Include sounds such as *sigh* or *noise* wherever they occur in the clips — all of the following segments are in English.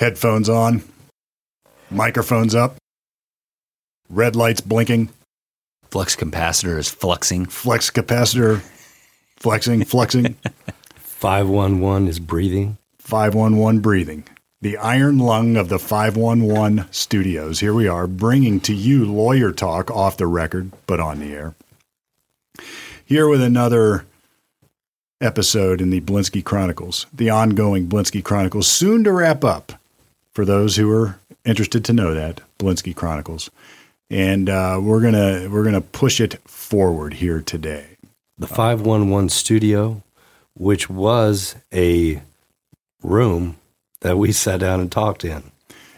Headphones on, microphones up, red lights blinking, Flux capacitor is fluxing. flex capacitor flexing, flexing, *laughs* 511 is breathing. 511 breathing. The iron lung of the 511 studios. Here we are bringing to you lawyer talk off the record, but on the air. Here with another episode in the Blinsky Chronicles, the ongoing Blinsky Chronicles, soon to wrap up for those who are interested to know that Blinsky Chronicles. And uh, we're gonna we're gonna push it forward here today. The 511 studio, which was a room that we sat down and talked in.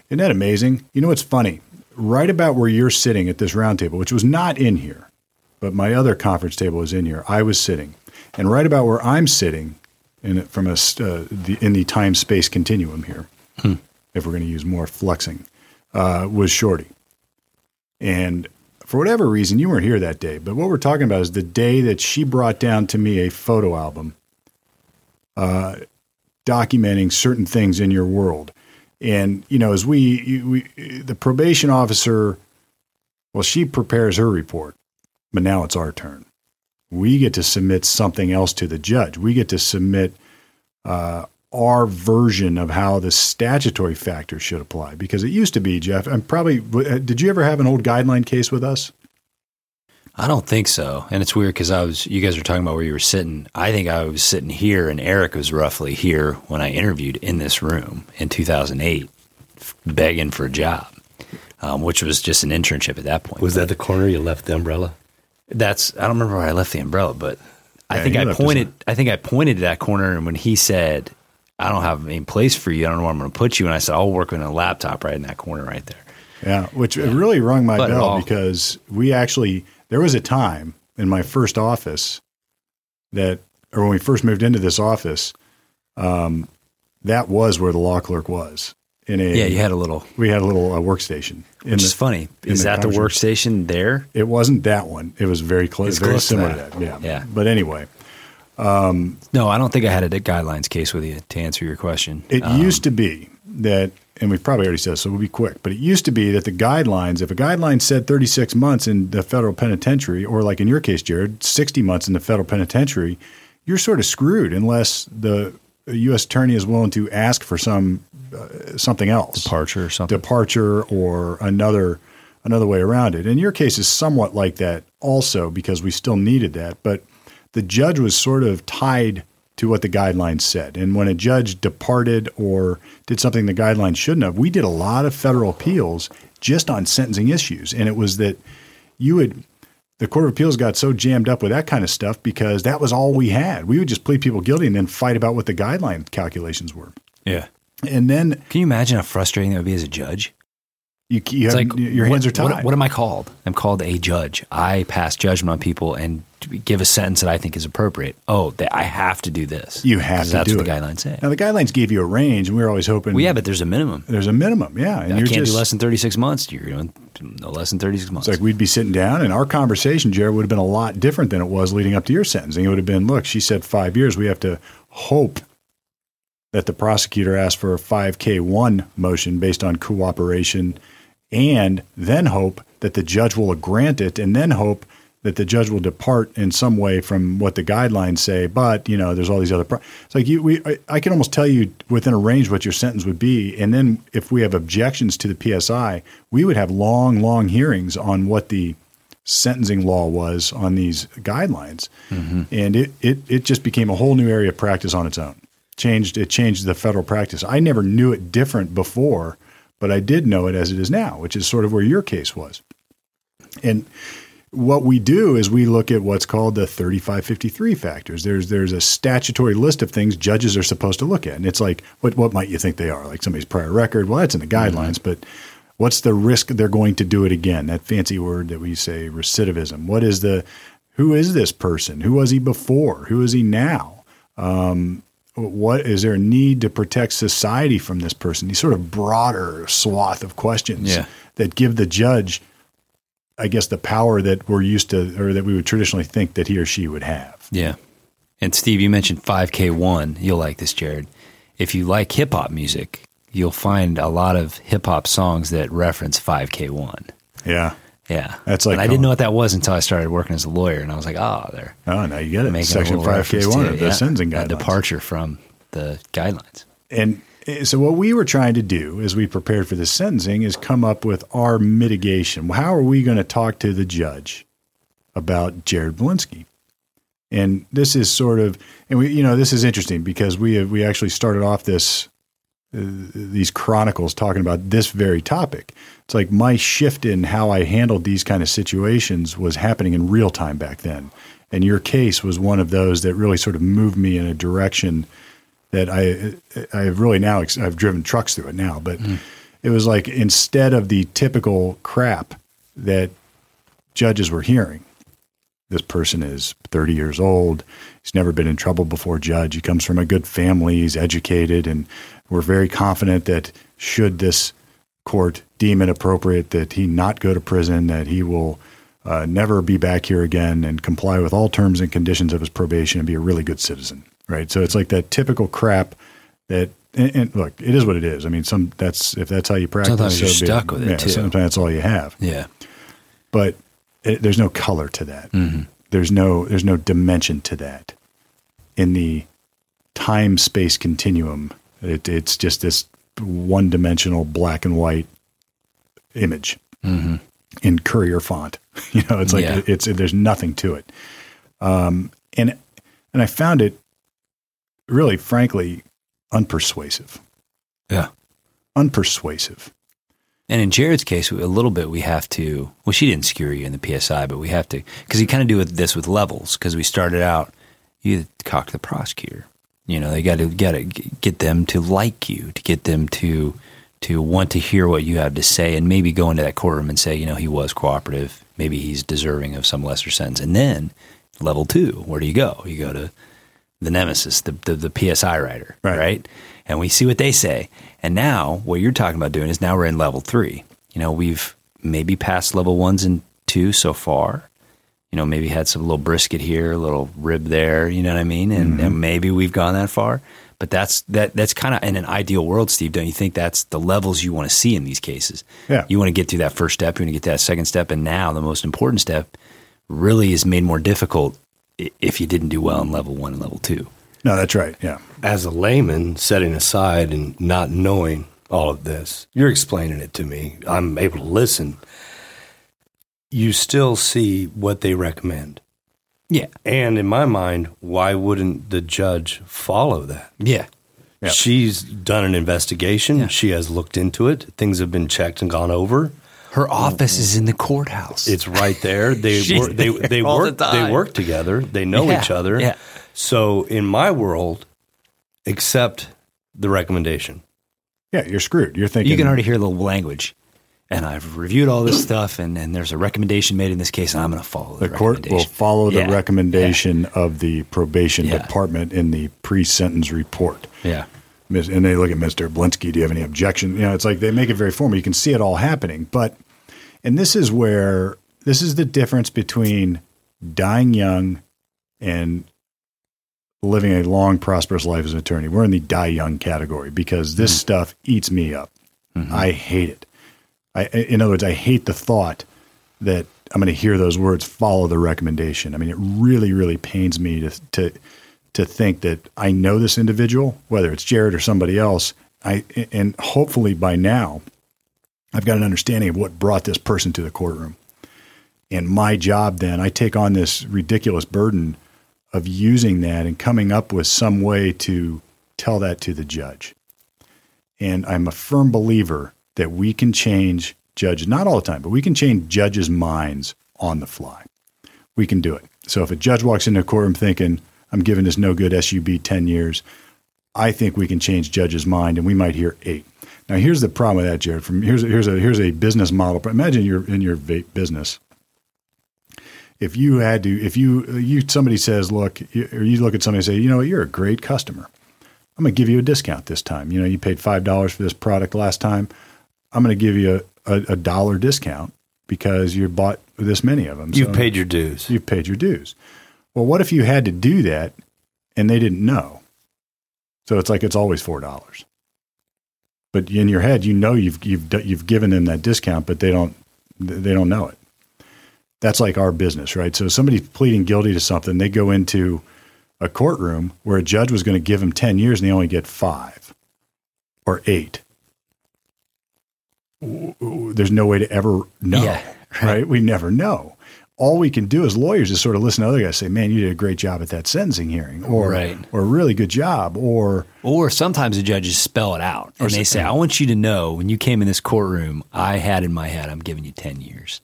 Isn't that amazing? You know what's funny? Right about where you're sitting at this round table, which was not in here, but my other conference table was in here. I was sitting, and right about where I'm sitting, in from a uh, the, in the time space continuum here, if we're going to use more flexing, uh, was Shorty. And for whatever reason, you weren't here that day. But what we're talking about is the day that she brought down to me a photo album uh, documenting certain things in your world. And you know, as we, we the probation officer, well, she prepares her report, but now it's our turn. We get to submit something else to the judge. We get to submit uh, our version of how the statutory factors should apply. Because it used to be, Jeff, and probably, uh, did you ever have an old guideline case with us? I don't think so. And it's weird because I was, you guys were talking about where you were sitting. I think I was sitting here and Eric was roughly here when I interviewed in this room in 2008, begging for a job, um, which was just an internship at that point. Was that the corner you left the umbrella? That's, I don't remember where I left the umbrella, but I Yeah, think I pointed, I think I pointed to that corner. And when he said, I don't have any place for you, I don't know where I'm going to put you. And I said, I'll work on a laptop right in that corner right there. Yeah, which it really rung my But bell all- because we actually there was a time in my first office that, or when we first moved into this office, um, that was where the law clerk was. In a Yeah, you had a little, we had a little uh, workstation. Which the- is funny. Is the that the workstation there? It wasn't that one. It was very close, It's very close similar to that. that. Yeah, Yeah. But anyway, No, I don't think I had a guidelines case with you to answer your question. It Um, used to be that, and we've probably already said this, so we'll be quick, but it used to be that the guidelines, if a guideline said 36 months in the federal penitentiary, or like in your case, Jared, 60 months in the federal penitentiary, you're sort of screwed unless the U.S. attorney is willing to ask for some uh, something else, departure or something. departure or another another way around it. And your case is somewhat like that also because we still needed that, but the judge was sort of tied to what the guidelines said. And when a judge departed or did something the guidelines shouldn't have, we did a lot of federal appeals just on sentencing issues. And it was that you would the Court of Appeals got so jammed up with that kind of stuff because that was all we had. We would just plead people guilty and then fight about what the guideline calculations were. yeah. And then Can you imagine how frustrating that would be as a judge? You, you have, like your what- hands are tied. What, what am I called? I'm called a judge. I pass judgment on people and give a sentence that I think is appropriate. Oh, that I have to do this. You have to that's do what it. the guidelines say. Now the guidelines gave you a range, and we were always hoping. Well, yeah, but there's a minimum. there's a minimum, yeah. And I you're can't just, do less than 36 months. You're doing no less than 36 months. It's like we'd be sitting down, and our conversation, Jared, would have been a lot different than it was leading up to your sentencing. It would have been, look, she said five years. We have to hope that the prosecutor asked for a 5K1 motion based on cooperation, and then hope that the judge will grant it, and then hope that the judge will depart in some way from what the guidelines say. But you know, there's all these other. Pro- it's like you, we, I, I can almost tell you within a range what your sentence would be, and then if we have objections to the PSI, we would have long, long hearings on what the sentencing law was on these guidelines, mm-hmm. and it, it it just became a whole new area of practice on its own. Changed it changed the federal practice. I never knew it different before, but I did know it as it is now, which is sort of where your case was. And what we do is we look at what's called the 3553 factors. There's there's a statutory list of things judges are supposed to look at. And it's like what what might you think they are? Like somebody's prior record. Well, that's in the guidelines, but what's the risk they're going to do it again? That fancy word that we say recidivism. What is the who is this person? Who was he before? Who is he now? Um, what is there a need to protect society from this person? These sort of broader swath of questions Yeah. that give the judge I guess the power that we're used to or that we would traditionally think that he or she would have. Yeah. And Steve, you mentioned 5K1. You'll like this, Jared. If you like hip hop music, you'll find a lot of hip hop songs that reference 5K1. Yeah. Yeah. That's like and I didn't know what that was until I started working as a lawyer. And I was like, oh, they're Oh, now you get it. making Section a little reference 5K1 of the Yeah. sentencing A guidelines. departure from the guidelines. And uh, so, what we were trying to do as we prepared for this sentencing is come up with our mitigation. How are we going to talk to the judge about Jared Belinsky? And this is sort of, and we, you know, this is interesting because we have, we actually started off this these chronicles talking about this very topic. It's like my shift in how I handled these kind of situations was happening in real time back then, and your case was one of those that really sort of moved me in a direction that I I have really now I've driven trucks through it now, but mm-hmm. it was like instead of the typical crap that judges were hearing, this person is 30 years old. He's never been in trouble before, judge. He comes from a good family. He's educated, and we're very confident that should this court deem it appropriate that he not go to prison, that he will uh, never be back here again and comply with all terms and conditions of his probation and be a really good citizen. Right. So it's like that typical crap that. And, and look, it is what it is. I mean, some that's if that's how you practice. Sometimes you're so be stuck with it, Yeah, too. Sometimes that's all you have Yeah. but it, there's no color to that. There's no there's no dimension to that in the time space continuum. It, it's just this one dimensional black and white image in courier font. *laughs* You know, it's like Yeah. it's there's nothing to it. Um, and and I found it really, frankly, unpersuasive. Yeah. Unpersuasive. And in Jared's case, a little bit we have to. Well, she didn't skewer you in the PSI, but we have to because you kind of do with this with levels because we started out. You to the prosecutor. You know, they got to got to get them to like you, to get them to to want to hear what you have to say, and maybe go into that courtroom and say, you know, he was cooperative. Maybe he's deserving of some lesser sentence. And then level two, where do you go? You go to the nemesis, the, the, the PSI writer, Right. right. And we see what they say. And now what you're talking about doing is now we're in level three. You know, we've maybe passed level ones and two so far. You know, maybe had some little brisket here, a little rib there. You know what I mean? And, mm-hmm. and maybe we've gone that far. But that's that. That's kind of in an ideal world, Steve. Don't you think that's the levels you want to see in these cases? Yeah. You want to get through that first step. You want to get to that second step, and now the most important step really is made more difficult if you didn't do well in level one and level two. No, that's right. Yeah. As a layman, setting aside and not knowing all of this, you're explaining it to me. I'm able to listen. You still see what they recommend. Yeah. And in my mind, why wouldn't the judge follow that? Yeah. Yeah. She's done an investigation. She has looked into it. Things have been checked and gone over. Her office is in the courthouse. It's right there. *laughs* They She's work, they there they all the work they work together. They know Yeah, each other. yeah. So in my world, accept the recommendation. Yeah, you're screwed. You're thinking you can already hear the language. And I've reviewed all this *clears throat* stuff, and, and there's a recommendation made in this case, and I'm going to follow the, the court will follow the Yeah, recommendation of the probation Yeah. department in the pre-sentence report. Yeah. And they look at Mr. Blinsky. Do you have any objection? You know, it's like they make it very formal. You can see it all happening. But, and this is where, this is the difference between dying young and living a long, prosperous life as an attorney. We're in the die young category because this mm. stuff eats me up. Mm-hmm. I hate it. I, in other words, I hate the thought that I'm going to hear those words follow the recommendation. I mean, it really, really pains me to to to think that I know this individual, whether it's Jared or somebody else. I and hopefully by now, I've got an understanding of what brought this person to the courtroom. And my job then, I take on this ridiculous burden of using that and coming up with some way to tell that to the judge. And I'm a firm believer that we can change judges, not all the time, but we can change judges' minds on the fly. We can do it. So if a judge walks into a courtroom thinking, I'm giving this no good SUB 10 years, I think we can change judges' mind and we might hear eight. Now, here's the problem with that, Jared. From here's a, here's a here's a business model. Imagine you're in your vape business. If you had to, if you you somebody says, look, or you look at somebody and say, you know, you're a great customer. I'm going to give you a discount this time. You know, you paid five dollars for this product last time. I'm going to give you a, a, a, dollar discount because you bought this many of them. You've so paid your dues. You've paid your dues. Well, what if you had to do that and they didn't know? So it's like it's always four dollars. But in your head, you know you've you've you've given them that discount, but they don't they don't know it. That's like our business, right? So somebody pleading guilty to something, they go into a courtroom where a judge was going to give them 10 years and they only get 5 or 8 there's no way to ever know, Yeah, right. We never know. All we can do as lawyers is sort of listen to other guys say, "Man, you did a great job at that sentencing hearing," or Right. or a really good job, or Or sometimes the judges spell it out and they say, I want you to know when you came in this courtroom, I had in my head, I'm giving you 10 years.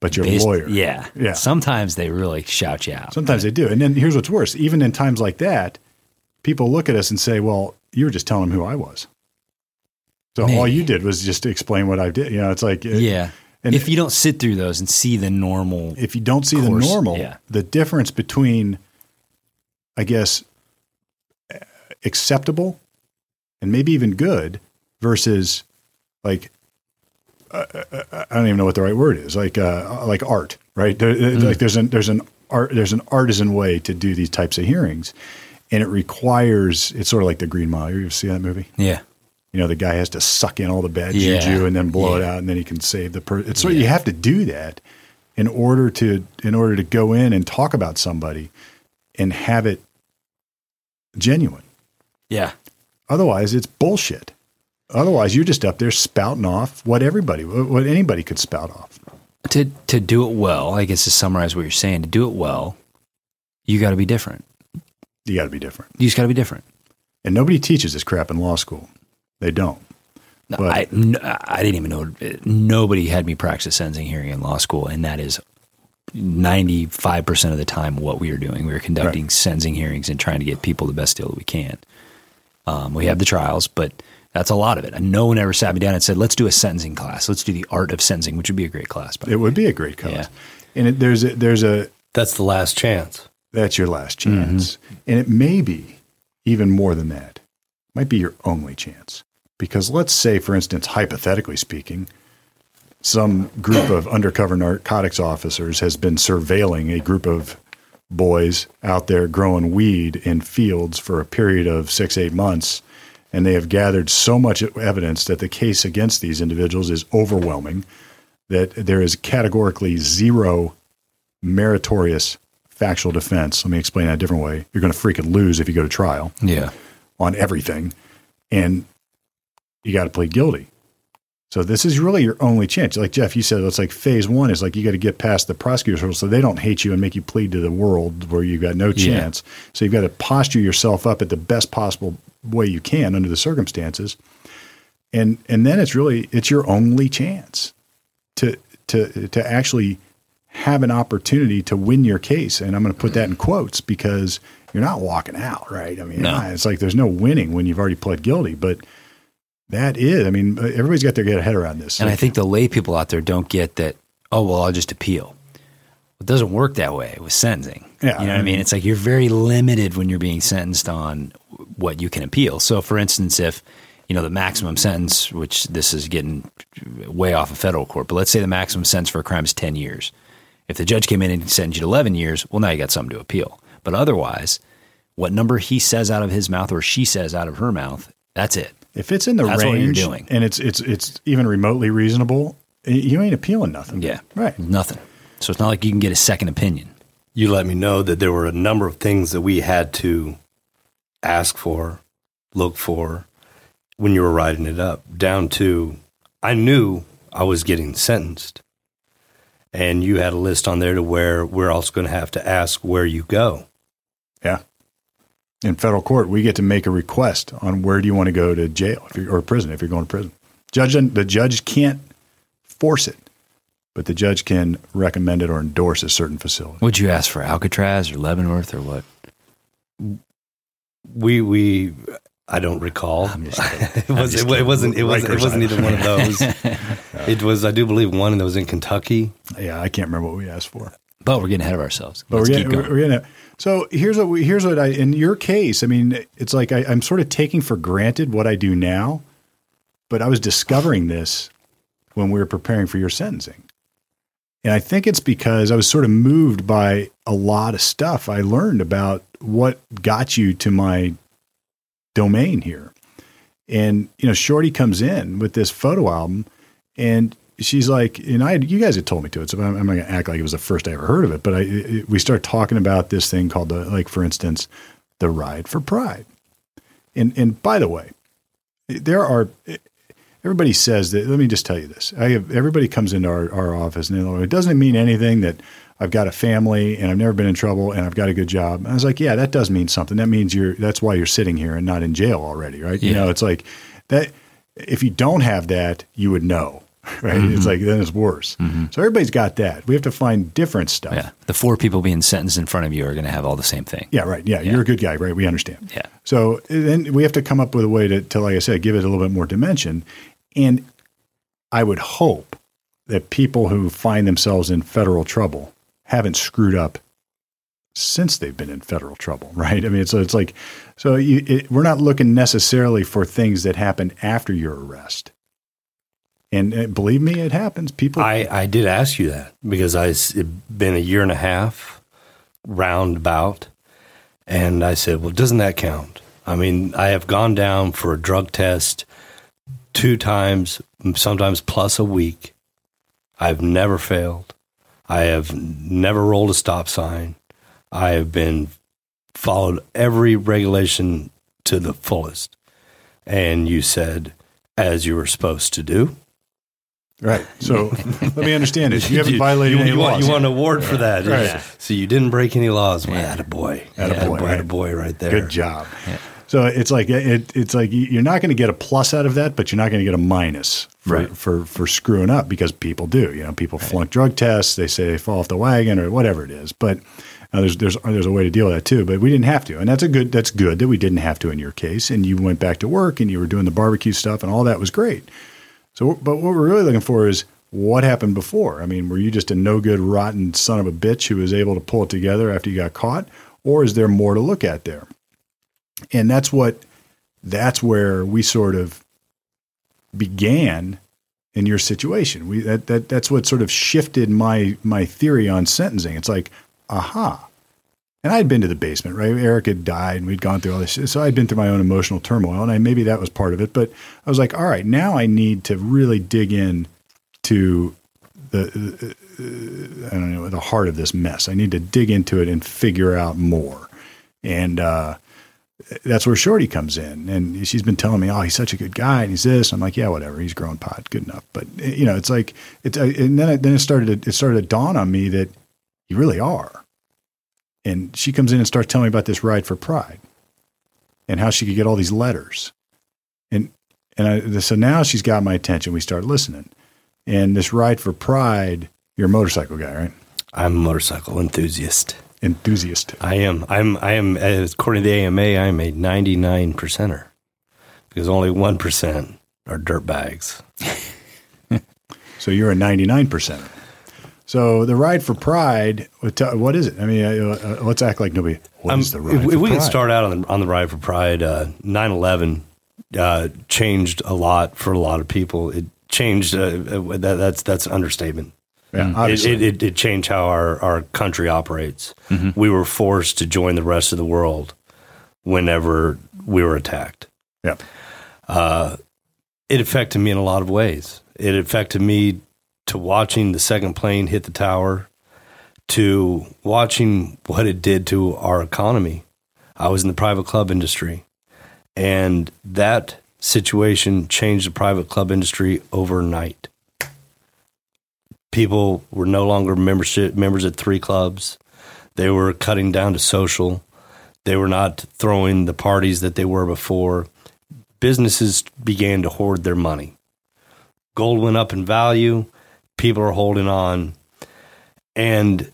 but you're Based- a lawyer. Yeah. Yeah. Sometimes they really shout you out. Sometimes they do. And then here's what's worse. Even in times like that, people look at us and say, well, you were just telling them who I was. So all you did was just explain what I did. You know, it's like, it- yeah. and- if you don't sit through those and see the normal, if you don't see the normal, yeah. the difference between, I guess, acceptable and maybe even good versus like, uh, uh, I don't even know what the right word is, like, uh, like art, right? There, Like there's an, there's an art, there's an artisan way to do these types of hearings and it requires, it's sort of like the Green Mile. You ever see that movie? yeah. You know, the guy has to suck in all the bad Yeah. juju and then blow it out, and then he can save the person. It's so you have to do that in order to in order to go in and talk about somebody and have it genuine. Yeah. Otherwise, it's bullshit. Otherwise, you're just up there spouting off what everybody, what anybody could spout off. To, to do it well, I guess to summarize what you're saying, to do it well, you got to be different. You got to be different, You just got to be different. and nobody teaches this crap in law school. They don't. No, But- I, n- I didn't even know. Nobody had me practice sentencing hearing in law school, and that is 95% of the time what we were doing. We were conducting sentencing hearings and trying to get people the best deal that we can. Um, we have the trials, but that's a lot of it. And no one ever sat me down and said, let's do a sentencing class. Let's do the art of sentencing, which would be a great class. But It would be a great class. Yeah. and it, there's a, there's a That's the last chance. That's your last chance. And it may be even more than that. Might be your only chance. Because let's say, for instance, hypothetically speaking, some group of undercover narcotics officers has been surveilling a group of boys out there growing weed in fields for a period of six, eight months. And they have gathered so much evidence that the case against these individuals is overwhelming, that there is categorically zero meritorious factual defense. Let me explain that a different way. You're going to freaking lose if you go to trial yeah. On everything, and you got to plead guilty. So this is really your only chance. Like Jeff, you said, it's like phase one is like you got to get past the prosecutor's hurdle so they don't hate you and make you plead to the world where you've got no Yeah. chance. So you've got to posture yourself up at the best possible way you can under the circumstances. And and then it's really it's your only chance to to to actually have an opportunity to win your case. And I'm going to put that in quotes because you're not walking out, right? I mean, No. it's like there's no winning when you've already pled guilty, but that is, I mean, everybody's got their head around this. And I think the lay people out there don't get that, oh, well, I'll just appeal. It doesn't work that way with sentencing. Yeah, you know what I mean? It's like you're very limited when you're being sentenced on what you can appeal. So, for instance, if, you know, the maximum sentence, which this is getting way off of federal court, but let's say the maximum sentence for a crime is 10 years. If the judge came in and sentenced you to 11 years, well, now you got something to appeal. But otherwise, what number he says out of his mouth or she says out of her mouth, that's it. if it's in the That's what you're range doing. and it's it's it's even remotely reasonable, you ain't appealing nothing. Yeah. right. Nothing. So it's not like you can get a second opinion. You let me know that there were a number of things that we had to ask for, look for when you were writing it up, down to I knew I was getting sentenced. And you had a list on there to where we're also going to have to ask where you go. Yeah. In federal court, we get to make a request on where do you want to go to jail if you're, or prison if you're going to prison. Judge, the judge can't force it, but the judge can recommend it or endorse a certain facility. Would you ask for Alcatraz or Leavenworth or what? We we I don't recall. I'm just *laughs* it, was, it, it wasn't it wasn't it wasn't either one of those. it was I do believe one that was in Kentucky. Yeah, I can't remember what we asked for. But we're getting ahead of ourselves. But Let's we're getting, we're getting so here's what we, here's what I in your case. I mean, it's like I, I'm sort of taking for granted what I do now, but I was discovering this when we were preparing for your sentencing, and I think it's because I was sort of moved by a lot of stuff I learned about what got you to my domain here, And you know, Shorty comes in with this photo album, and she's like, and I, you guys had told me to it, so I'm, I'm not gonna act like it was the first I ever heard of it. But I, it, we start talking about this thing called the, like, for instance, the Ride for Pride. And and by the way, there are everybody says that. Let me just tell you this: I have everybody comes into our, our office and they're like, it doesn't mean anything that I've got a family and I've never been in trouble and I've got a good job. And I was like, yeah, that does mean something. That means you're. That's why you're sitting here and not in jail already, right? You know, it's like that. If you don't have that, you would know, *laughs* right? It's mm-hmm. like then it's worse. Mm-hmm. So everybody's got that. We have to find different stuff. Yeah. The four people being sentenced in front of you are going to have all the same thing. Yeah, right. Yeah, you're a good guy, right? We understand. Yeah. So then we have to come up with a way to, to, like I said, give it a little bit more dimension. And I would hope that people who find themselves in federal trouble haven't screwed up since they've been in federal trouble, *laughs* right? I mean, so it's like, so you, it, we're not looking necessarily for things that happened after your arrest. And uh, believe me, it happens. People, I, I did ask you that because I it been a year and a half roundabout, and I said, "Well, doesn't that count?" I mean, I have gone down for a drug test two times, sometimes plus a week. I've never failed. I have never rolled a stop sign. I have been followed every regulation to the fullest. And you said, as you were supposed to do. Right. So let me understand it. *laughs* You haven't violated you, any you laws. Want, you want an award for that. Right. So you didn't break any laws. Well, Yeah. attaboy. Attaboy, Attaboy, right. attaboy right there. Good job. So it's like it, it's like you're not going to get a plus out of that, but you're not going to get a minus for, Right. for for screwing up because people do. You know, people flunk drug tests. They say they fall off the wagon or whatever it is. But uh, there's there's there's a way to deal with that too. But we didn't have to, and that's a good that's good that we didn't have to in your case. And you went back to work and you were doing the barbecue stuff and all that was great. So, but what we're really looking for is what happened before. I mean, were you just a no good, rotten son of a bitch who was able to pull it together after you got caught, or is there more to look at there? And that's what that's where we sort of began in your situation. We that, that that's what sort of shifted my my theory on sentencing. It's like, aha. And I had been to the basement, right? Eric had died, and we'd gone through all this. So I'd been through my own emotional turmoil, and I, maybe that was part of it. But I was like, all right, now I need to really dig in to the uh, I don't know the heart of this mess. I need to dig into it and figure out more. And uh, that's where Shorty comes in, and she's been telling me, "Oh, he's such a good guy, and he's this." I'm like, "Yeah, whatever. He's grown pot, good enough." But you know, it's like it's, uh, and then it, then it started to, it started to dawn on me that you really are. And she comes in and starts telling me about this ride for Pride, and how she could get all these letters, and and I, so now she's got my attention. We start listening, and this ride for Pride. You're a motorcycle guy, right? I'm a motorcycle enthusiast. Enthusiast. I am. I'm. I am. According to the AMA, I am a 99 percenter because only one percent are dirt bags. *laughs* So you're a 99 percenter. So the ride for Pride, what is it? I mean, uh, uh, let's act like nobody. What is Um, the ride if, for if we Pride? can start out on the on the ride for Pride, uh, 9/11 uh, changed a lot for a lot of people. It changed. Uh, uh, that, that's that's an understatement. Yeah, It, obviously. it, it, it changed how our, our country operates. We were forced to join the rest of the world whenever we were attacked. yeah. It affected me in a lot of ways. It affected me to watching the second plane hit the tower, to watching what it did to our economy. I was in the private club industry, and that situation changed the private club industry overnight. People were no longer membership members at three clubs. They were cutting down to social. They were not throwing the parties that they were before. Businesses began to hoard their money. Gold went up in value. People are holding on. And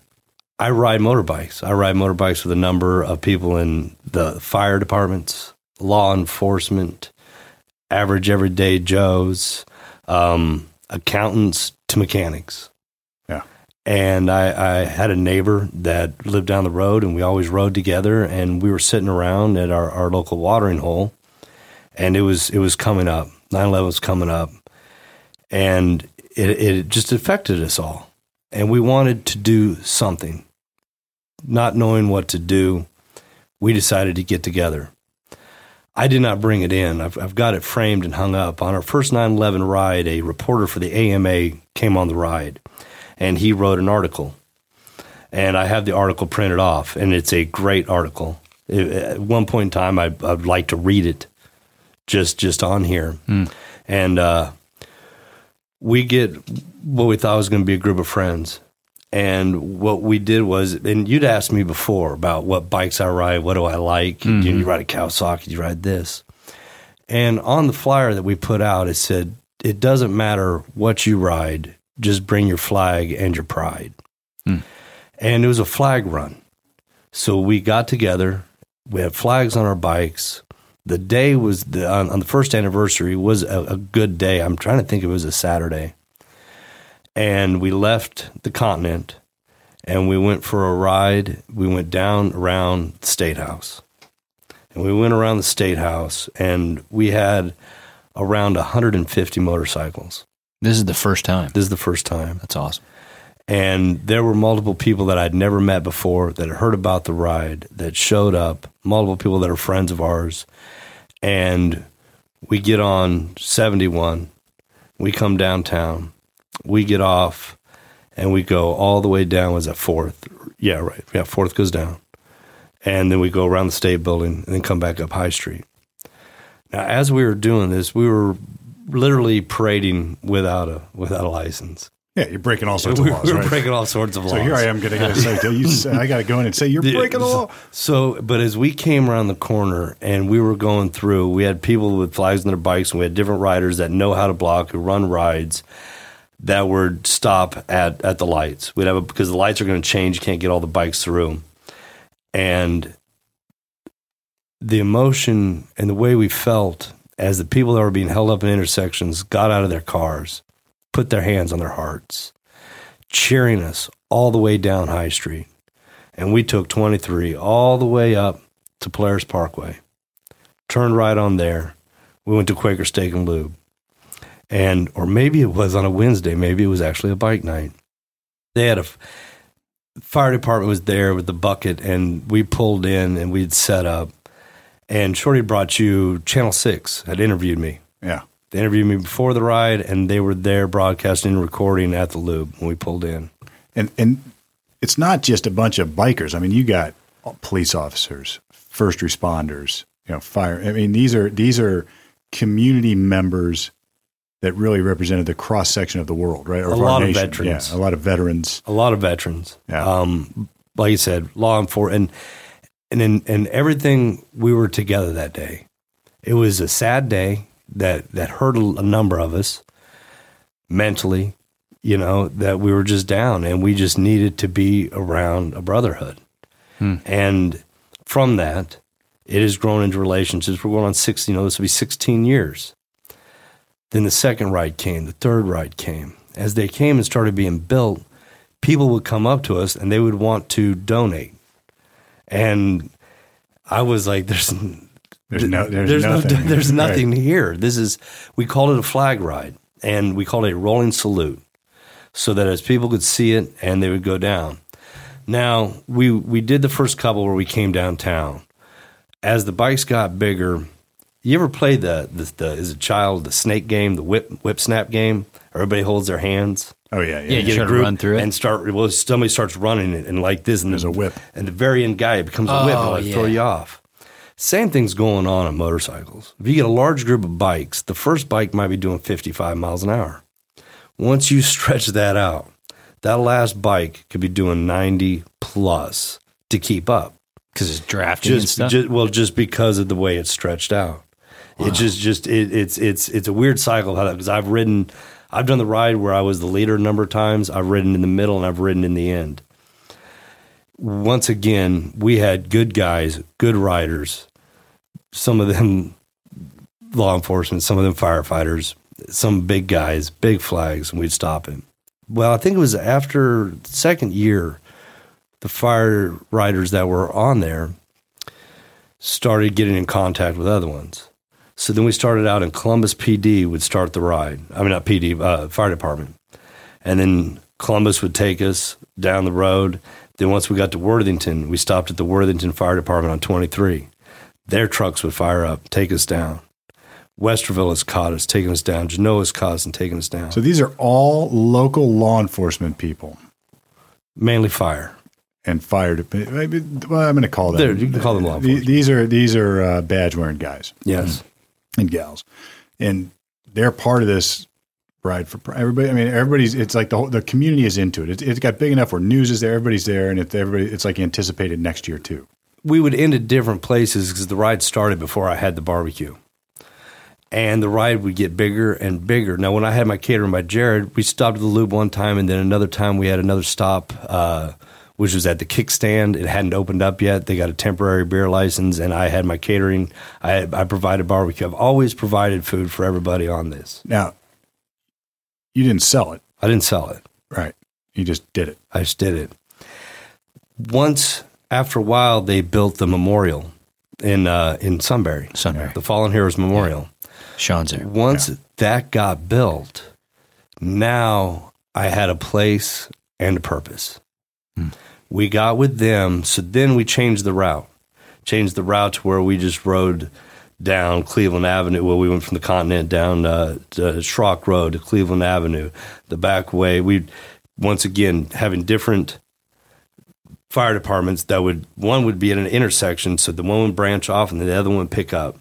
I ride motorbikes. I ride motorbikes with a number of people in the fire departments, law enforcement, average everyday Joes, um, accountants to mechanics. Yeah. And I, I had a neighbor that lived down the road, and we always rode together. And we were sitting around at our, our local watering hole, and it was it was coming up. 9/11 was coming up, and it, it just affected us all. And we wanted to do something. Not knowing what to do, we decided to get together. I did not bring it in. I've, I've got it framed and hung up. On our first 9 11 ride, a reporter for the AMA came on the ride and he wrote an article. And I have the article printed off, and it's a great article. It, at one point in time, I, I'd like to read it just just on here. And uh, we get what we thought was going to be a group of friends. And what we did was, and you'd asked me before about what bikes I ride, what do I like? You, mm-hmm. you ride a Kawasaki, Do you ride this. And on the flyer that we put out, it said, it doesn't matter what you ride, just bring your flag and your pride. Hmm. And it was a flag run. So we got together, we had flags on our bikes. The day was the, on, on the first anniversary was a, a good day. I'm trying to think it was a Saturday. And we left the continent and we went for a ride. We went down around the State House. And we went around the State House and we had around 150 motorcycles. This is the first time. This is the first time. That's awesome. And there were multiple people that I'd never met before that had heard about the ride that showed up, multiple people that are friends of ours. And we get on 71, we come downtown, we get off, and we go all the way down. Was that fourth? Yeah, right. Yeah, fourth goes down. And then we go around the state building and then come back up High Street. Now, as we were doing this, we were literally parading without a without a license. Yeah, you're breaking all sorts We, *laughs* of laws. We're right? breaking all sorts of laws. so here I am going to say, *laughs* you, I got to go in and say you're breaking the law. So, but as we came around the corner and we were going through, we had people with flags on their bikes, and we had different riders that know how to block, who run rides, that would stop at at the lights. We'd have a, because the lights are going to change. You can't get all the bikes through, and the emotion and the way we felt as the people that were being held up in intersections got out of their cars, put their hands on their hearts, cheering us all the way down High Street and we took 23 all the way up to Polaris Parkway. Turned right on there. We went to Quaker Steak and Lube. And, or maybe it was on a Wednesday, maybe it was actually a bike night. They had a fire department was there with the bucket, and we pulled in and we'd set up. And Shorty brought you Channel 6, had interviewed me. Yeah. They interviewed me before the ride, and they were there broadcasting and recording at the Lube when we pulled in. And and it's not just a bunch of bikers. I mean, you got police officers, first responders, you know, fire. I mean, these are these are community members that really represented the cross section of the world, right? Or A lot of veterans. Yeah, a lot of veterans. a lot of veterans. Yeah. Um, like you said, law enforcement, and and in, and everything. We were together that day. It was a sad day that that hurt a, number of us mentally. You know that we were just down, and we just needed to be around a brotherhood. Hmm. And from that, it has grown into relationships. We're going on 16, you know, this will be sixteen years. Then the second ride came, the third ride came. As they came and started being built, people would come up to us and they would want to donate. And I was like, *laughs* there's There's no, there's, there's nothing. no, *laughs* there's Right. nothing here. This is we called it a flag ride and we called it a rolling salute so that as people could see it and they would go down. Now, we we did the first couple where we came downtown. As the bikes got bigger, you ever play the, the, the as a child the snake game, the whip whip snap game? Everybody holds their hands. Oh yeah, yeah. Yeah, you Get a try to group run through it. and start. Well, somebody starts running it and like this, and There's a whip. and the very end guy it becomes a whip and Oh, like throw you off. Same thing's going on on motorcycles. If you get a large group of bikes, the first bike might be doing 55 miles an hour. Once you *laughs* stretch that out, that last bike could be doing 90 plus to keep up. because it's drafting and Just, stuff. ju- well, just because of the way it's stretched out. It just, just it, it's it's it's a weird cycle how that because I've ridden, I've done the ride where I was the leader a number of times. I've ridden in the middle and I've ridden in the end. Once again, we had good guys, good riders. Some of them law enforcement, some of them firefighters, some big guys, big flags, and we'd stop him. Well, I think it was after the second year, the fire riders that were on there started getting in contact with other ones. So then we started out in Columbus PD would start the ride. I mean, not PD, uh, fire department. And then Columbus would take us down the road. Then once we got to Worthington, we stopped at the Worthington Fire Department on 23. Their trucks would fire up, take us down. Westerville has caught us, taking us down. Genoa has caught us and taking us down. So these are all local law enforcement people Mainly fire. and fire. Well, I'm going to call them. You can call them law enforcement. These are these are uh, badge wearing guys Yes. and gals, and they're part of this ride for everybody. I mean, everybody's. It's like the whole, the community is into it. it. It's got big enough where news is there, everybody's there, and it's everybody. It's like anticipated next year too. We would end at different places because the ride started before I had the barbecue. And the ride would get bigger and bigger. Now, when I had my catering by Jared, we stopped at the Lube one time, and then another time we had another stop, uh, which was at the kickstand. It hadn't opened up yet. They got a temporary beer license, and I had my catering. I, I provided barbecue. I've always provided food for everybody on this. Now, you didn't sell it, I didn't sell it. right? You just did it. I just did it. Once, after a while, they built the memorial in uh, in Sunbury, Sunbury. the Fallen Heroes Memorial. Sean's there. Once that got built, now I had a place and a purpose. We got with them, so then we changed the route. Changed the route to where we just rode down Cleveland Avenue. Well, we went from the continent down uh, to Schrock Road to Cleveland Avenue. The back way, we once again having different fire departments that would one would be at an intersection, so the one would branch off and the other one would pick up.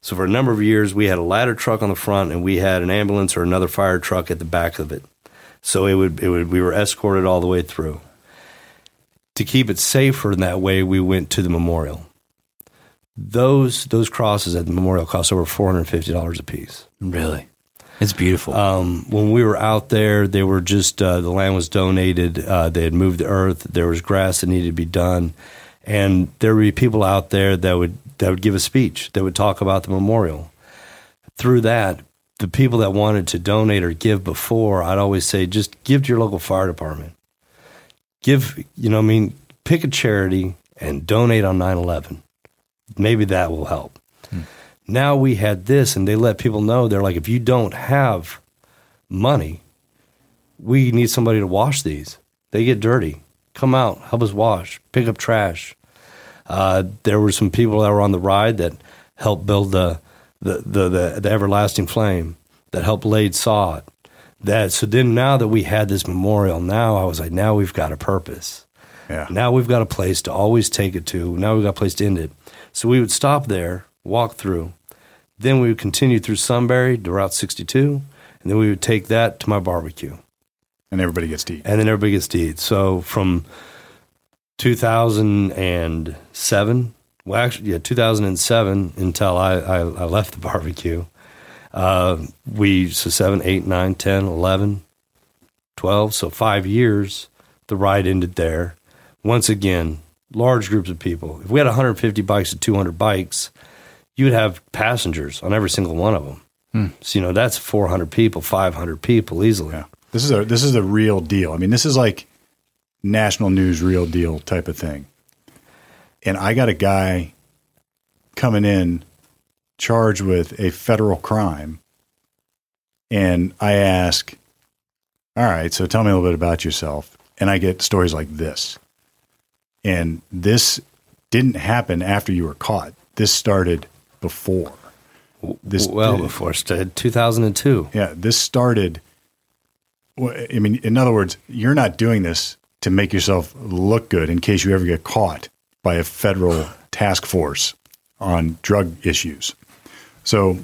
So for a number of years, we had a ladder truck on the front, and we had an ambulance or another fire truck at the back of it. So it would, it would, we were escorted all the way through. To keep it safer in that way, we went to the memorial. Those those crosses at the memorial cost over four hundred fifty dollars a piece. Really? It's beautiful. Um, when we were out there, they were just uh, the land was donated. Uh, they had moved the earth. There was grass that needed to be done, and there would be people out there that would that would give a speech that would talk about the memorial. Through that, the people that wanted to donate or give before, I'd always say, just give to your local fire department. Give, you know, I mean, pick a charity and donate on 9 11. Maybe that will help. Now we had this, and they let people know they're like, if you don't have money, we need somebody to wash these. They get dirty. Come out, help us wash, pick up trash. Uh, there were some people that were on the ride that helped build the the the, the, the everlasting flame, that helped laid sod. That so then now that we had this memorial, now I was like, now we've got a purpose. Yeah. Now we've got a place to always take it to. Now we've got a place to end it. So we would stop there, walk through. Then we would continue through Sunbury to Route 62, and then we would take that to my barbecue. And everybody gets to eat. And then everybody gets to eat. So from 2007, well, actually, yeah, 2007 until I, I, I left the barbecue, uh, we, so 7, 8, 9, 10, 11, 12, so five years, the ride ended there. Once again, large groups of people. If we had 150 bikes to 200 bikes, you would have passengers on every single one of them. Hmm. So, you know, that's 400 people, 500 people easily. Yeah. This is a this is a real deal. I mean, this is like national news real deal type of thing. And I got a guy coming in charged with a federal crime. And I ask, "All right, so tell me a little bit about yourself." And I get stories like this. And this didn't happen after you were caught. This started before. This well before 2002. yeah, this started. I mean, in other words, you're not doing this to make yourself look good in case you ever get caught by a federal *sighs* task force on drug issues. So,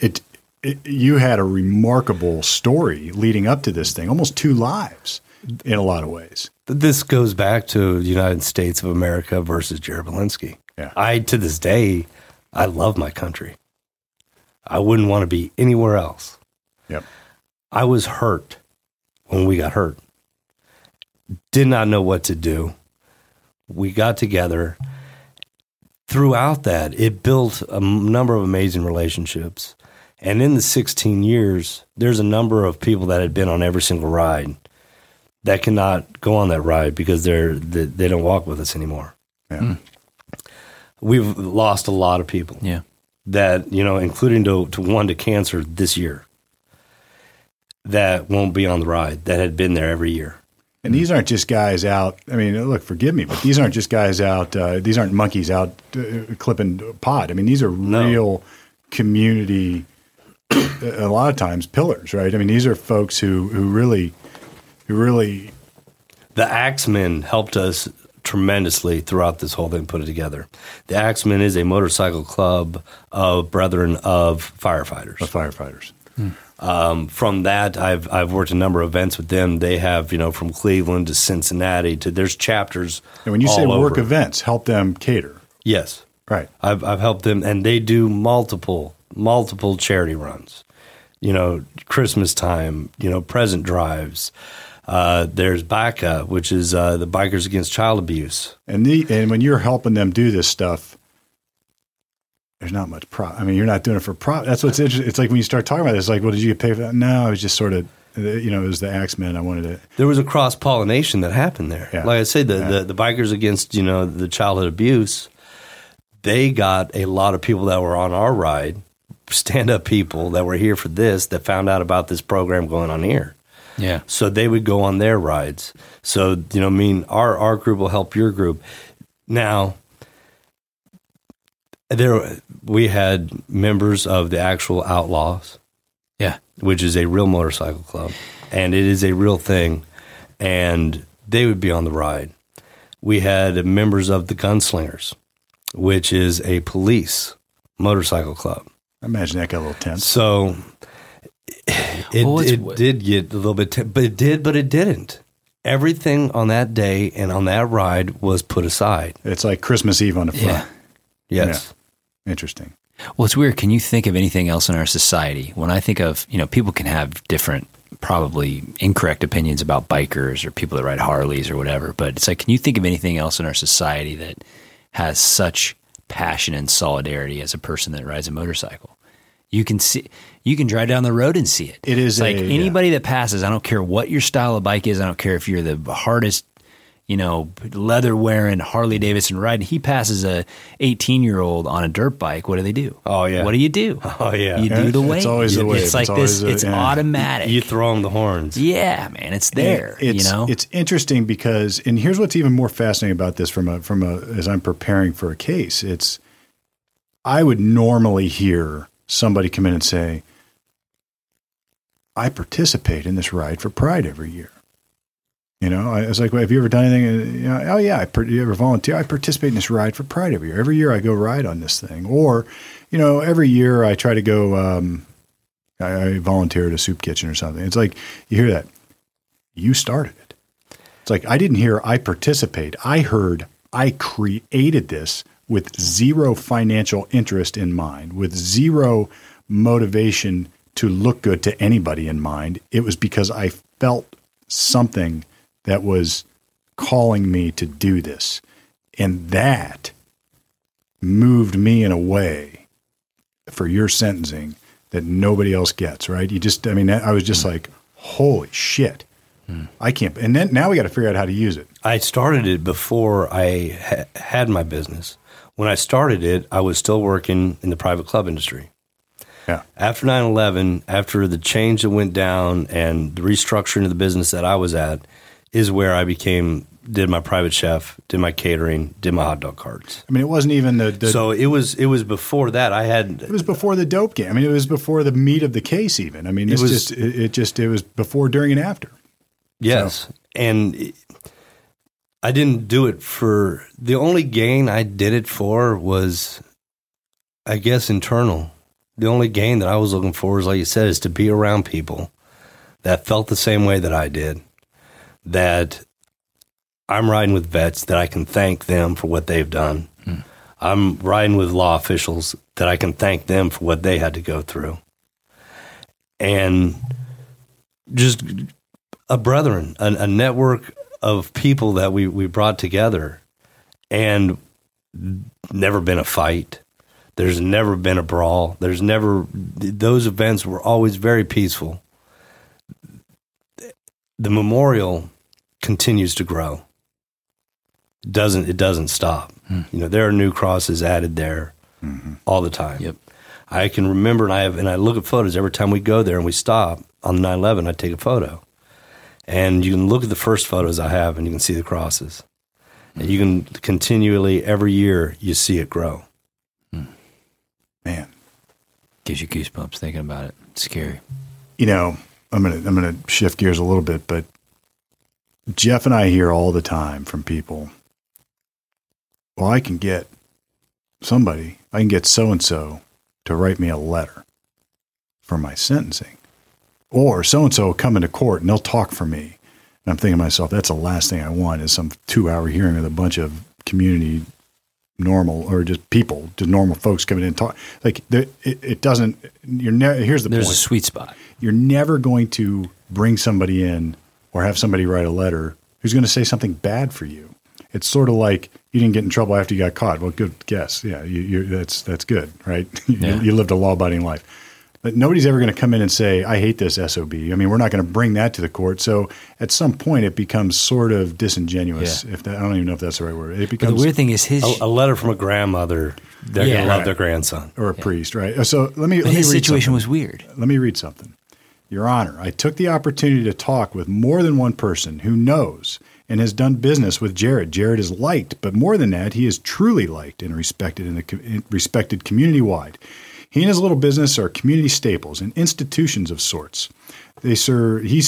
it, it you had a remarkable story leading up to this thing, almost two lives in a lot of ways. This goes back to the United States of America versus Jared Belinsky. Yeah. I to this day, I love my country. I wouldn't want to be anywhere else. Yep. I was hurt when we got hurt. Did not know what to do. We got together. Throughout that, it built a number of amazing relationships. And in the 16 years, there's a number of people that had been on every single ride that cannot go on that ride because they're they, they don't walk with us anymore. Yeah. Hmm. We've lost a lot of people yeah. that you know, including to, to one to cancer this year, that won't be on the ride that had been there every year. And these aren't just guys out. I mean, look, forgive me, but these aren't just guys out. Uh, these aren't monkeys out uh, clipping pot. I mean, these are real community. A lot of times, pillars, right? I mean, these are folks who who really, who really The Axemen helped us tremendously throughout this whole thing, put it together. The Axemen is a motorcycle club of brethren of firefighters. are firefighters. Um, from that, I've I've worked a number of events with them. They have you know from Cleveland to Cincinnati to there's chapters. And when you say work over. events, help them cater. yes, Right. I've I've helped them, and they do multiple multiple charity runs. You know, Christmas time. You know, present drives. Uh, there's BACA, which is uh, the Bikers Against Child Abuse. And the and when you're helping them do this stuff, there's not much pro. I mean, you're not doing it for pro. That's what's interesting. It's like when you start talking about it, it's like, well, did you get paid for that? No, I was just sort of, you know, it was the Axemen. I wanted to. There was a cross pollination that happened there. Yeah. Like I say, the, the the Bikers Against you know the childhood abuse, they got a lot of people that were on our ride, stand up people that were here for this that found out about this program going on here. Yeah. So they would go on their rides. So you know, I mean, our our group will help your group. Now, there we had members of the actual Outlaws, Yeah. which is a real motorcycle club, and it is a real thing, and they would be on the ride. We had members of the Gunslingers, which is a police motorcycle club. I imagine that got a little tense. So *sighs* it, Well, it did get a little bit, t- but it did, but it didn't. Everything on that day and on that ride was put aside. It's like Christmas Eve on the front. Yeah. Yes. Interesting. Well, it's weird. Can you think of anything else in our society? When I think of, you know, people can have different, probably incorrect opinions about bikers or people that ride Harleys or whatever, but it's like, can you think of anything else in our society that has such passion and solidarity as a person that rides a motorcycle? You can see, you can drive down the road and see it. It is like a- anybody that passes. I don't care what your style of bike is. I don't care if you're the hardest, you know, leather wearing Harley Davidson riding. He passes a 18 year old on a dirt bike. What do they do? Oh, yeah. What do you do? *laughs* Oh, yeah. You do the wave. it's always the wave. It's like It's this. a- it's yeah. automatic. You throw them the horns. yeah, man. It's there. It's, you know. it's interesting because, and here's what's even more fascinating about this from a from a as I'm preparing for a case. It's I would normally hear somebody come in and say, "I participate in this ride for Pride every year." You know, I was like, well, "Have you ever done anything?" You know, oh yeah, I per- you ever volunteer? I participate in this ride for Pride every year. Every year I go ride on this thing, or you know, every year I try to go. Um, I, I volunteer at a soup kitchen or something. It's like you hear that you started it. It's like I didn't hear I participate. I heard I created this with zero financial interest in mind, with zero motivation to look good to anybody in mind. It was because I felt something that was calling me to do this. And that moved me in a way for your sentencing that nobody else gets, right? You just, I mean, I was just hmm. like, holy shit. Hmm. I can't. And then now we got to figure out how to use it. I started it before I ha- had my business. When I started it, I was still working in the private club industry. Yeah. After 9 11, after the change that went down and the restructuring of the business that I was at, is where I became, did my private chef, did my catering, did my hot dog carts. I mean, it wasn't even the, the So it was it was before that. I had it was before the dope game. I mean, it was before the meat of the case. Even. I mean, It was- just it, it just it was before, during, and after. Yes. And it- I didn't do it for the only gain I did it for was, I guess, internal. The only gain that I was looking for is, like you said, is to be around people that felt the same way that I did. That I'm riding with vets that I can thank them for what they've done. Hmm. I'm riding with law officials that I can thank them for what they had to go through. And just a brethren, a, a network of people that we, we brought together and never been a fight. There's never been a brawl. There's never, those events were always very peaceful. The memorial continues to grow. It doesn't, it doesn't stop. Hmm. You know, there are new crosses added there mm-hmm. all the time. Yep. I can remember, and I have, and I look at photos every time we go there and we stop on 9/11. I take a photo, And you can look at the first photos I have and you can see the crosses. And you can continually, every year, you see it grow. Man, Gives you goosebumps thinking about it. It's scary. you know, I'm gonna I'm gonna shift gears a little bit, but Jeff and I hear all the time from people. Well, I can get somebody, I can get so and so to write me a letter for my sentencing, or so and so will come into court and they'll talk for me. And I'm thinking to myself, that's the last thing I want is some two hour hearing with a bunch of community normal or just people, just normal folks coming in and talk. Like there, it, it doesn't. You're never. Here's the There's point a sweet spot. you're never going to bring somebody in or have somebody write a letter who's going to say something bad for you. It's sort of like you didn't get in trouble after you got caught. Well, good guess. Yeah, you, you, that's that's good, right? *laughs* Yeah. you, you lived a law-abiding life. But nobody's ever going to come in and say, "I hate this SOB." I mean, we're not going to bring that to the court. So at some point, it becomes sort of disingenuous. Yeah. If that, I don't even know if that's the right word. It But the weird thing is his A, a letter from a grandmother, they're Yeah. going to love their grandson. or a priest, right? So let me but let me his read situation something. was weird. Let me read something. Your Honor, I took the opportunity to talk with more than one person who knows and has done business with Jared. Jared is liked, but more than that, he is truly liked and respected in the co- respected community wide. He and his little business are community staples and institutions of sorts. They serve he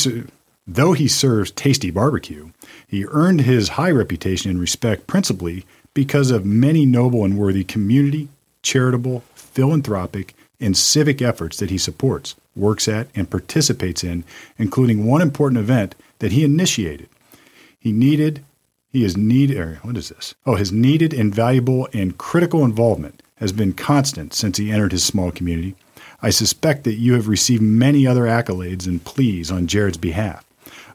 though he serves tasty barbecue, he earned his high reputation and respect principally because of many noble and worthy community, charitable, philanthropic, and civic efforts that he supports, works at, and participates in, including one important event that he initiated. He needed, he is needed, er, what is this? Oh, his needed, invaluable, and critical involvement has been constant since he entered his small community. I suspect that you have received many other accolades and pleas on Jared's behalf.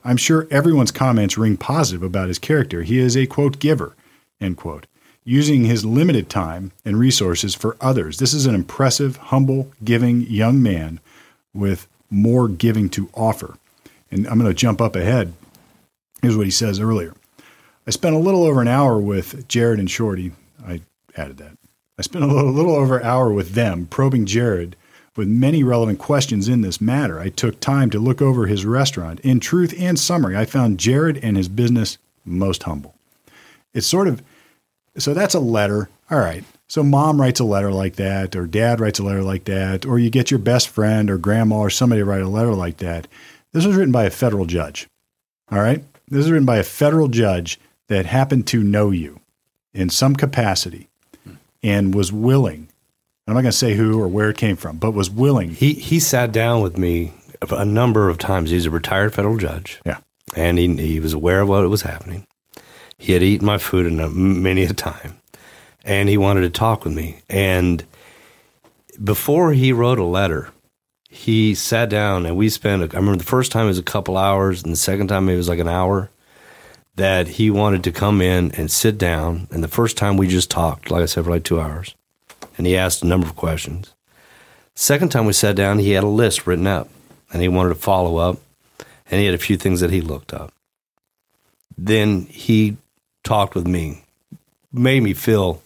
I'm sure everyone's comments ring positive about his character. He is a quote giver, end quote, using his limited time and resources for others. This is an impressive, humble, giving young man with more giving to offer. And I'm going to jump up ahead. Here's what he says earlier. I spent a little over an hour with Jared and Shorty. I added that. I spent a little, little over an hour with them probing Jared with many relevant questions in this matter. I took time to look over his restaurant. In truth and summary, I found Jared and his business most humble. It's sort of so that's a letter. All right. So mom writes a letter like that, or dad writes a letter like that, or you get your best friend or grandma or somebody to write a letter like that. This was written by a federal judge. All right. This was written by a federal judge that happened to know you in some capacity and was willing. I'm not going to say who or where it came from, but was willing. He, he sat down with me a number of times. He's a retired federal judge. Yeah. and he, he was aware of what was happening. He had eaten my food a, many a time, and he wanted to talk with me. And before he wrote a letter, he sat down and we spent. I remember the first time it was a couple hours, and the second time it was like an hour. That he wanted to come in and sit down, and the first time we just talked, like I said, for like two hours, and he asked a number of questions. Second time we sat down, he had a list written up, and he wanted to follow up, and he had a few things that he looked up. Then he talked with me, made me feel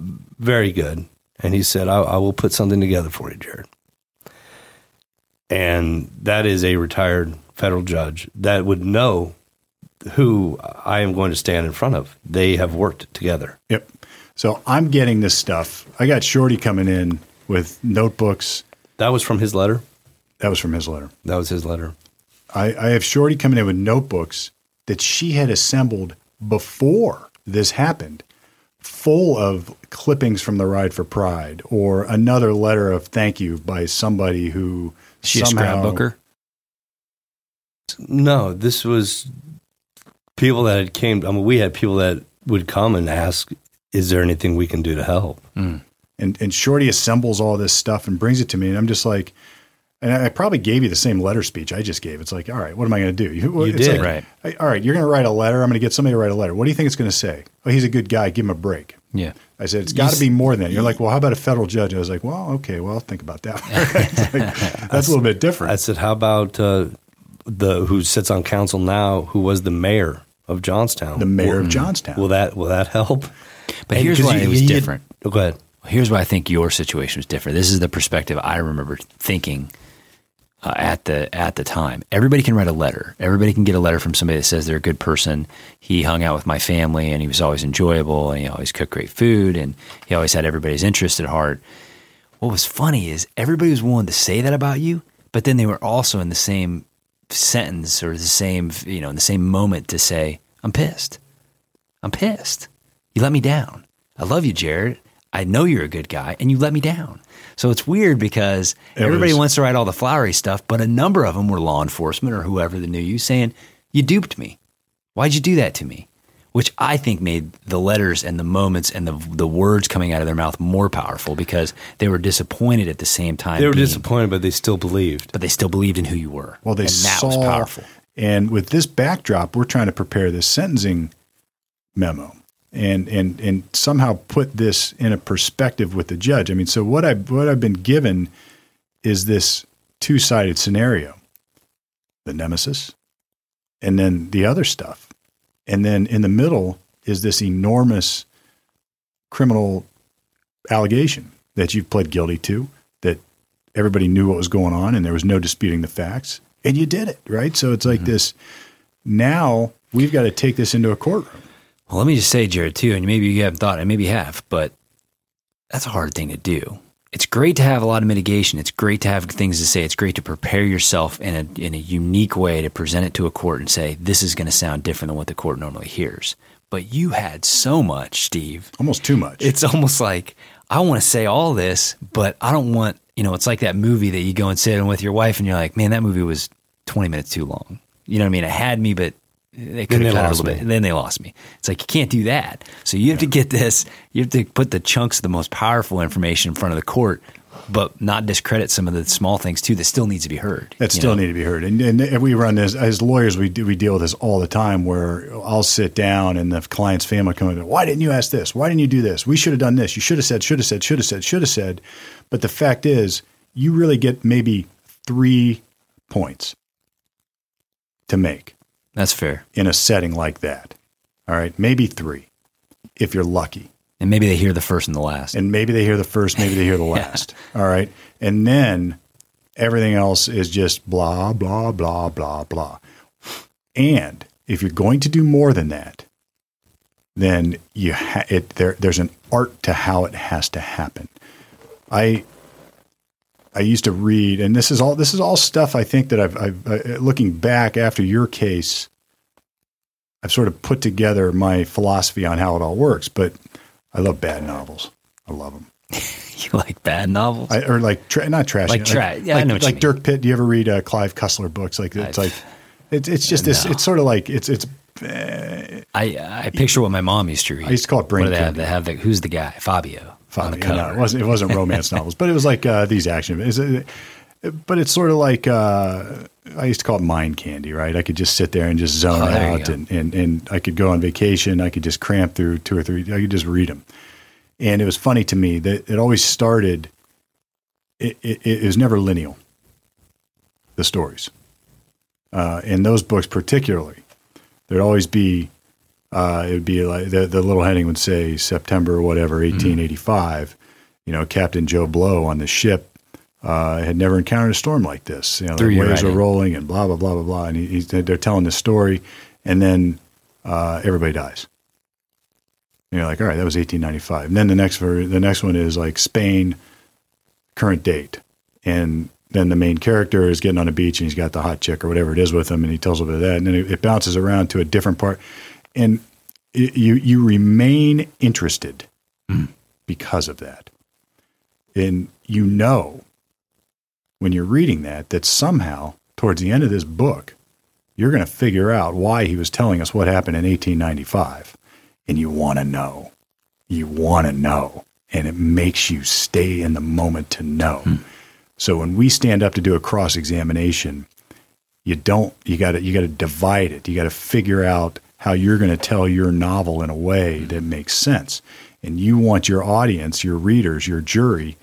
very good, and he said, I, I will put something together for you, Jared. And that is a retired federal judge that would know who I am going to stand in front of. They have worked together. Yep. So I'm getting this stuff. I got Shorty coming in with notebooks. That was from his letter. That was from his letter. That was his letter. I, I have Shorty coming in with notebooks that she had assembled before this happened, full of clippings from the Ride for Pride or another letter of thank you by somebody who She a somehow scrapbooker. No, this was people that had came. I mean, we had people that would come and ask, "Is there anything we can do to help?" and and Shorty assembles all this stuff and brings it to me, and I'm just like, and I probably gave you the same letter speech I just gave. It's like, all right, what am I going to do? You, it's did. like, Right. I- all right, you're going to write a letter. I'm going to get somebody to write a letter. What do you think it's going to say? Oh, he's a good guy. Give him a break. Yeah. I said, it's got to be more than that. You're like, well, how about a federal judge? I was like, well, okay, well, I'll think about that. *laughs* It's like, that's a little bit different. I said, "How about uh, the who sits on council now, who was the mayor of Johnstown? the mayor will, of Johnstown. Will that will that help?" But And here's 'cause why he- it was he had- different. oh, go ahead. Here's why I think your situation was different. This is the perspective I remember thinking uh, at the at the time. Everybody can write a letter. Everybody can get a letter from somebody that says they're a good person. He hung out with my family, and he was always enjoyable, and he always cooked great food, and he always had everybody's interest at heart. What was funny is everybody was willing to say that about you, but then they were also in the same sentence or the same you know in the same moment to say, "I'm pissed. I'm pissed. You let me down. I love you, Jared. I know you're a good guy, and you let me down." So it's weird because It everybody was- wants to write all the flowery stuff, but a number of them were law enforcement or whoever that knew you saying, You duped me. Why'd you do that to me? Which I think made the letters and the moments and the, the words coming out of their mouth more powerful because they were disappointed at the same time. They were being- disappointed, but they still believed. But they still believed in who you were. Well, they and that saw, was powerful. And with this backdrop, we're trying to prepare this sentencing memo and and and somehow put this in a perspective with the judge. I mean, so what I what I've been given is this two sided scenario: the nemesis, and then the other stuff, and then in the middle is this enormous criminal allegation that you've pled guilty to that everybody knew what was going on and there was no disputing the facts. And you did it right? So it's like mm-hmm. this now we've got to take this into a courtroom. Well, let me just say, Jared, too, and maybe you haven't thought it, maybe you have, but that's a hard thing to do. It's great to have a lot of mitigation. It's great to have things to say. It's great to prepare yourself in a in a unique way to present it to a court and say this is going to sound different than what the court normally hears. But you had so much, Steve. almost too much It's almost like I want to say all this, but I don't want. You know, it's like that movie that you go and sit in with your wife, and you're like, "Man, that movie was 20 minutes too long." You know what I mean? It had me, but they could have lost little me. bit. Then they lost me. It's like you can't do that. So you have to get this. You have to put the chunks of the most powerful information in front of the court, but not discredit some of the small things too that still needs to be heard. that still know? need to be heard and, and we run this as lawyers we do, we deal with this all the time where i'll sit down and the client's family come in why didn't you ask this why didn't you do this we should have done this you should have said should have said should have said should have said but the fact is you really get maybe three points to make That's fair. in a setting like that. All right, maybe three if you're lucky. And maybe they hear the first and the last. And maybe they hear the first, maybe they hear the *laughs* last. All right. And then everything else is just blah, blah, blah, blah, blah. And if you're going to do more than that, then you ha- it there there's an art to how it has to happen. I I used to read, and this is all this is all stuff I think that I've, I've uh, looking back after your case, I've sort of put together my philosophy on how it all works. But I love bad novels. I love them. *laughs* you like bad novels? I, or like tra- not trash, Like tra- yeah, I like, know what you like. Dirk Pitt. Do you ever read uh, Clive Cussler books? Like it's I've- like it's it's just this. It's sort of like it's it's I I picture what my mom used to read. I used to call it brain What do they have? They have the, who's the guy? Fabio on the cover. know, it wasn't it wasn't romance *laughs* novels, but it was like uh, these action. Is it, but it's sort of like uh, I used to call it mind candy, right? I could just sit there and just zone Oh, out, and, and and I could go on vacation. I could just cramp through two or three. I could just read them, and it was funny to me that it always started. It, it, it was never lineal. The stories, uh, in those books particularly, there'd always be uh, it would be like the, the little heading would say September whatever 1885. You know, Captain Joe Blow on the ship uh, had never encountered a storm like this. You know, the waves were rolling and blah blah blah blah blah. And he, he's, they're telling the story, and then uh, everybody dies. And you're like, all right, that was 1895. And then the next ver- the next one is like Spain, current date, and then the main character is getting on a beach and he's got the hot chick or whatever it is with him, and he tells a bit of that, and then it, it bounces around to a different part, and it, you you remain interested because of that, and you know when you're reading that that somehow towards the end of this book you're going to figure out why he was telling us what happened in 1895 and you want to know. You want to know. And it makes you stay in the moment to know. Hmm. So when we stand up to do a cross examination you don't you got to you got to divide it. You got to figure out how you're going to tell your novel in a way that makes sense. And you want your audience your readers your jury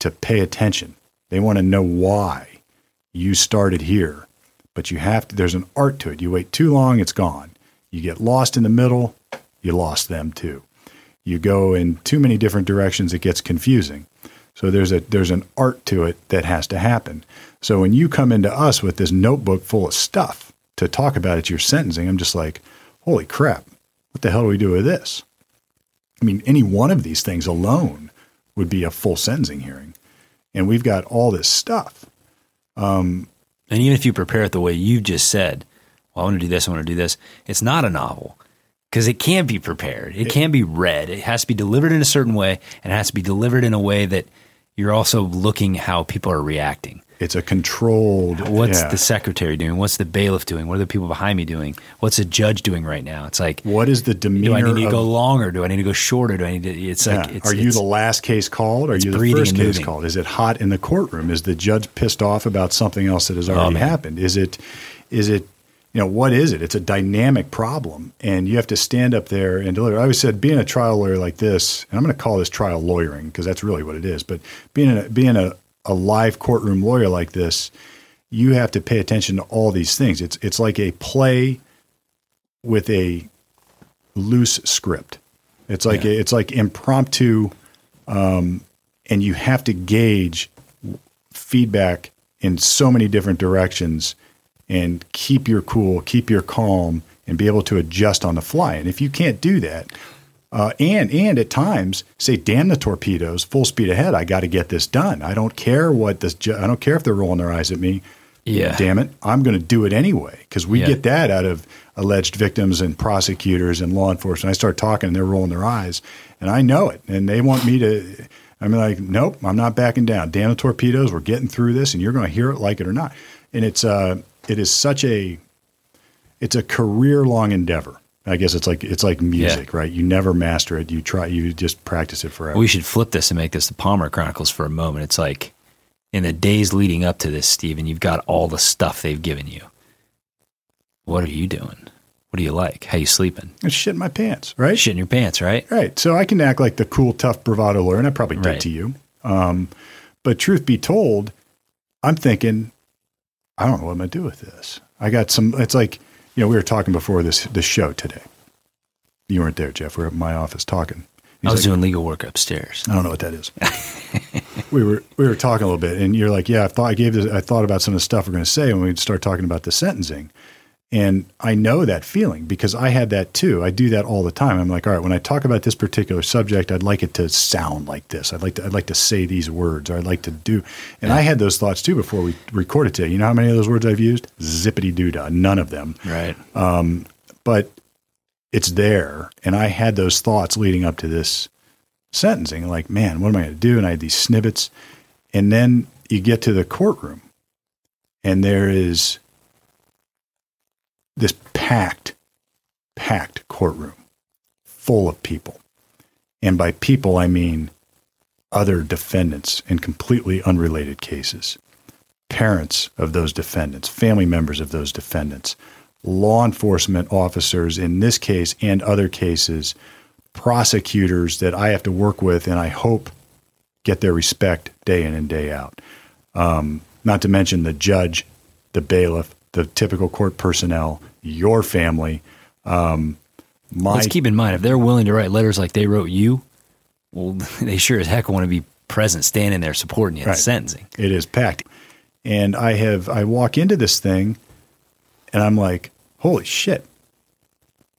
to pay attention. They want to know why you started here. But you have to there's an art to it. You wait too long it's gone. You get lost in the middle you lost them too. You go in too many different directions it gets confusing. So there's a there's an art to it that has to happen. So when you come into us with this notebook full of stuff to talk about at your sentencing, I'm just like, holy crap, what the hell do we do with this? I mean, any one of these things alone would be a full sentencing hearing, and we've got all this stuff. Um, and even if you prepare it the way you just said, well, I want to do this, I want to do this, it's not a novel because it can't be prepared. It, it can be read. It has to be delivered in a certain way, and it has to be delivered in a way that you're also looking how people are reacting. It's a controlled. What's yeah. the secretary doing? What's the bailiff doing? What are the people behind me doing? What's the judge doing right now? It's like what is the demeanor? Do I need to of, go longer? Do I need to go shorter? Do I need to? It's yeah. like. It's, are you the last case called? Are you the first case moving. called? Is it hot in the courtroom? Is the judge pissed off about something else that has oh, already oh, happened? Is it? Is it? You know what is it? It's a dynamic problem, and you have to stand up there and deliver. I always said, being a trial lawyer like this, and I'm going to call this trial lawyering because that's really what it is. But being a, being a, a live courtroom lawyer like this, you have to pay attention to all these things. It's it's like a play with a loose script. It's like yeah. a, it's like impromptu, um, and you have to gauge feedback in so many different directions and keep your cool, keep your calm, and be able to adjust on the fly. And if you can't do that, uh, and and at times say, "Damn the torpedoes, full speed ahead! I got to get this done. I don't care what this. Ju- I don't care if they're rolling their eyes at me. Yeah, damn it, I'm going to do it anyway because we yeah. get that out of alleged victims and prosecutors and law enforcement. I start talking, and they're rolling their eyes, and I know it, and they want me to. I'm like, nope, I'm not backing down. Damn the torpedoes, we're getting through this, and you're going to hear it, like it or not. And it's uh, it is such a it's a career long endeavor. I guess it's like it's like music, yeah. right? You never master it. You try you just practice it forever. We should flip this and make this the Palmer Chronicles for a moment. It's like in the days leading up to this, Stephen, you've got all the stuff they've given you. What are you doing? What do you like? How you sleeping? I shit in my pants, right? Shit in your pants, right? Right. So I can act like the cool, tough bravado lawyer, and I probably did right. to you. Um, but truth be told, I'm thinking I don't know what I'm going to do with this. I got some, it's like, you know, we were talking before this, this show today. You weren't there, Jeff. We were at my office talking. He's I was like, doing legal work upstairs. I don't know what that is. *laughs* we were we were talking a little bit, and you're like, "Yeah, I thought I gave this. I thought about some of the stuff we're going to say when we start talking about the sentencing." And I know that feeling because I had that too. I do that all the time. I'm like, all right, when I talk about this particular subject, I'd like it to sound like this. I'd like to, I'd like to say these words, or I'd like to do. And yeah. I had those thoughts too before we recorded today. You know how many of those words I've used? Zippity doo dah. None of them. Right. Um, but it's there, and I had those thoughts leading up to this sentencing. Like, man, what am I going to do? And I had these snippets, and then you get to the courtroom, and there is this packed, packed courtroom full of people. And by people, I mean other defendants in completely unrelated cases, parents of those defendants, family members of those defendants, law enforcement officers in this case and other cases, prosecutors that I have to work with and I hope get their respect day in and day out. Um, not to mention the judge, the bailiff, the typical court personnel, your family. Um, my, Let's keep in mind if they're willing to write letters like they wrote you, well, *laughs* they sure as heck want to be present, standing there supporting you right. sentencing. It is packed, and I have I walk into this thing, and I'm like, holy shit.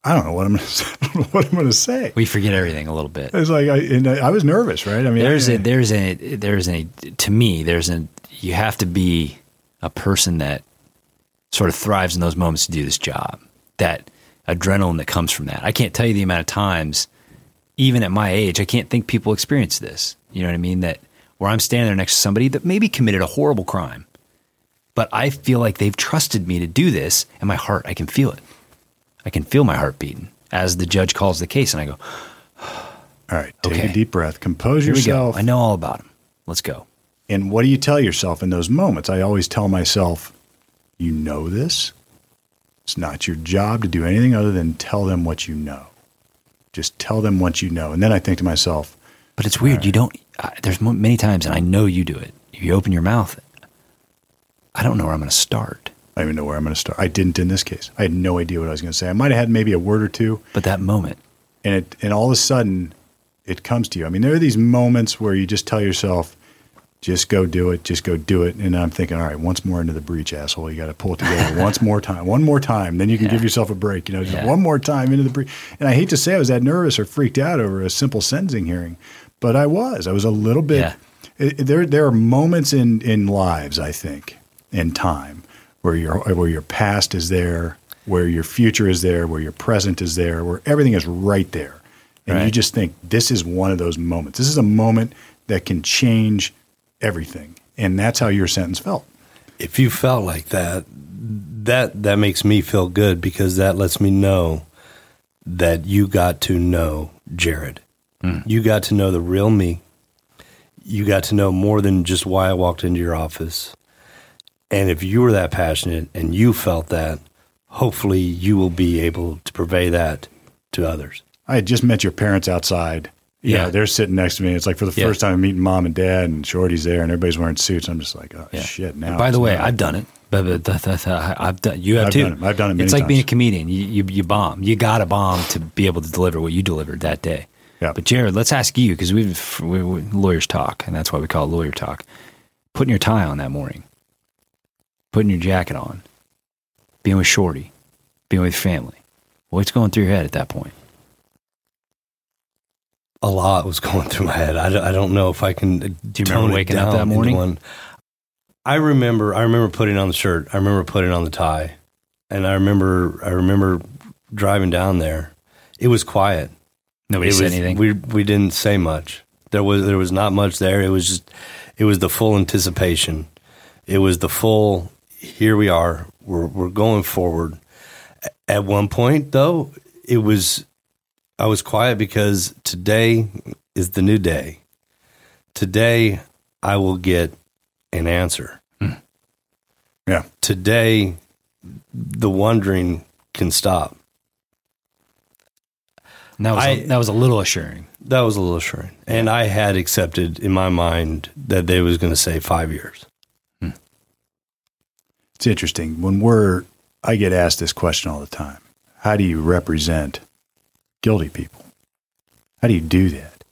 I don't know what I'm going *laughs* to what I'm going to say. We forget everything a little bit. It's like I, and I was nervous, right? I mean, there's I, a there's a there's a to me there's a you have to be a person that sort of thrives in those moments to do this job. That adrenaline that comes from that. I can't tell you the amount of times, even at my age, I can't think people experience this. You know what I mean? That where I'm standing there next to somebody that maybe committed a horrible crime, but I feel like they've trusted me to do this, and my heart, I can feel it. I can feel my heart beating as the judge calls the case, and I go, *sighs* All right, take okay. a deep breath, compose Here yourself. I know all about him. Let's go. And what do you tell yourself in those moments? I always tell myself, you know this. It's not your job to do anything other than tell them what you know. Just tell them what you know. And then I think to myself, but it's weird. Right. You don't, uh, there's many times, and I know you do it. You open your mouth. I don't know where I'm going to start. I don't even know where I'm going to start. I didn't in this case. I had no idea what I was going to say. I might have had maybe a word or two. But that moment. And it, and all of a sudden, it comes to you. I mean, there are these moments where you just tell yourself, Just go do it. Just go do it. And I'm thinking, all right, once more into the breach, asshole. You got to pull it together *laughs* once more time. One more time. Then you can give yourself a break. You know, just Yeah. one more time into the breach. And I hate to say I was that nervous or freaked out over a simple sentencing hearing, but I was. I was a little bit. Yeah. It, there, there are moments in, in lives, I think, in time, where your where your past is there, where your future is there, where your present is there, where everything is right there, and you just think this is one of those moments. This is a moment that can change everything, and that's how your sentence felt. if you felt like that, that that makes me feel good because that lets me know that you got to know Jared. Hmm. You got to know the real me. You got to know more than just why I walked into your office. And if you were that passionate and you felt that, hopefully you will be able to purvey that to others. I had just met your parents outside. Yeah, they're sitting next to me. It's like for the Yeah. first time I'm meeting mom and dad, and Shorty's there, and everybody's wearing suits. I'm just like, oh Yeah. shit! Now, By the way, not- I've done it. But, but I've done. You have I've too. done it. I've done it It's like being a comedian. You, you you bomb. You got to bomb to be able to deliver what you delivered that day. Yeah. But Jared, let's ask you because we've we, we, lawyers talk, and that's why we call it lawyer talk. Putting your tie on that morning, putting your jacket on, being with Shorty, being with family. What's going through your head at that point? A lot was *laughs* going through my head. I don't, I don't know if I can. Uh, Do you remember waking up that morning? One. I remember. I remember putting on the shirt. I remember putting on the tie, and I remember. I remember driving down there. It was quiet. Nobody it said was, anything. We we didn't say much. There was there was not much there. It was just. It was the full anticipation. It was the full. Here we are. We're we're going forward. At one point, though, it was I was quiet because today is the new day. Today, I will get an answer. Hmm. yeah. Today, the wondering can stop. And that was a I- that was a little assuring. That was a little assuring. And I had accepted in my mind that they was going to say five years. Hmm. It's interesting when we're. I get asked this question all the time. How do you represent guilty people? How do you do that?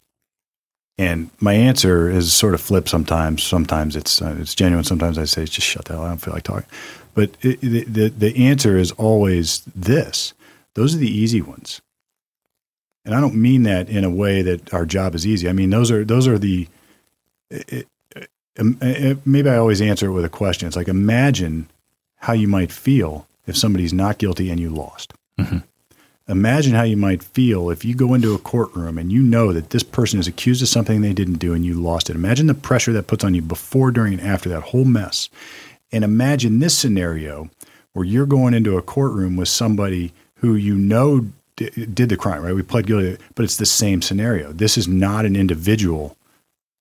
And my answer is sort of flip sometimes. Sometimes it's uh, it's genuine. Sometimes I say, just shut the hell. I don't feel like talking. But it, the, the answer is always this. Those are the easy ones. And I don't mean that in a way that our job is easy. I mean those are those are the. It, maybe I always answer it with a question. It's like imagine how you might feel if somebody's not guilty and you lost. Imagine how you might feel if you go into a courtroom and you know that this person is accused of something they didn't do and you lost it. Imagine the pressure that puts on you before, during, and after that whole mess. And imagine this scenario where you're going into a courtroom with somebody who you know d- did the crime, right? We pled guilty, but it's the same scenario. This is not an individual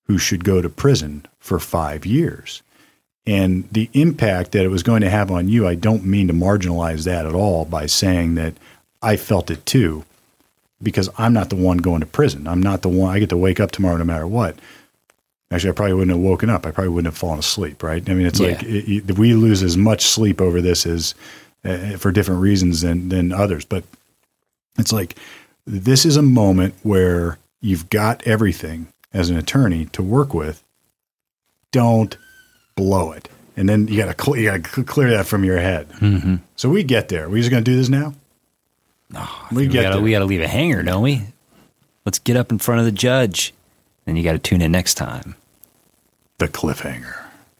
who should go to prison for five years. And the impact that it was going to have on you, I don't mean to marginalize that at all by saying that I felt it too, because I'm not the one going to prison. I'm not the one, I get to wake up tomorrow no matter what. Actually, I probably wouldn't have woken up. I probably wouldn't have fallen asleep, right? I mean, it's Yeah. like it, it- we lose as much sleep over this as uh, for different reasons than, than others. But it's like this is a moment where you've got everything as an attorney to work with. Don't blow it, and then you got to cl- you got to clear that from your head. Mm-hmm. So we get there. We just going to do this now. We We gotta, there. we gotta leave a hanger, don't we? Let's get up in front of the judge. And you got to tune in next time the cliffhanger.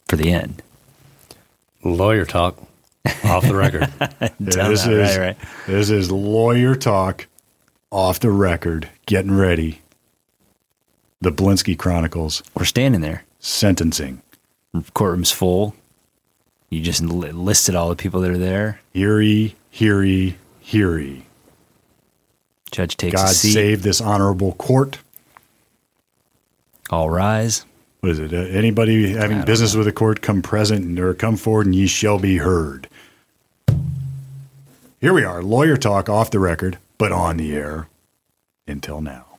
for the end. Lawyer talk off the record. *laughs* This that, is right, right. this is lawyer talk off the record. Getting ready. The Blinsky Chronicles We're standing there. sentencing. Courtroom's full. You just listed all the people that are there. Heary, heary, heary. Judge takes God save this honorable court. All rise. What is it? Uh, anybody having business with the court, come present or come forward, and ye shall be heard. Here we are, lawyer talk off the record, but on the air until now.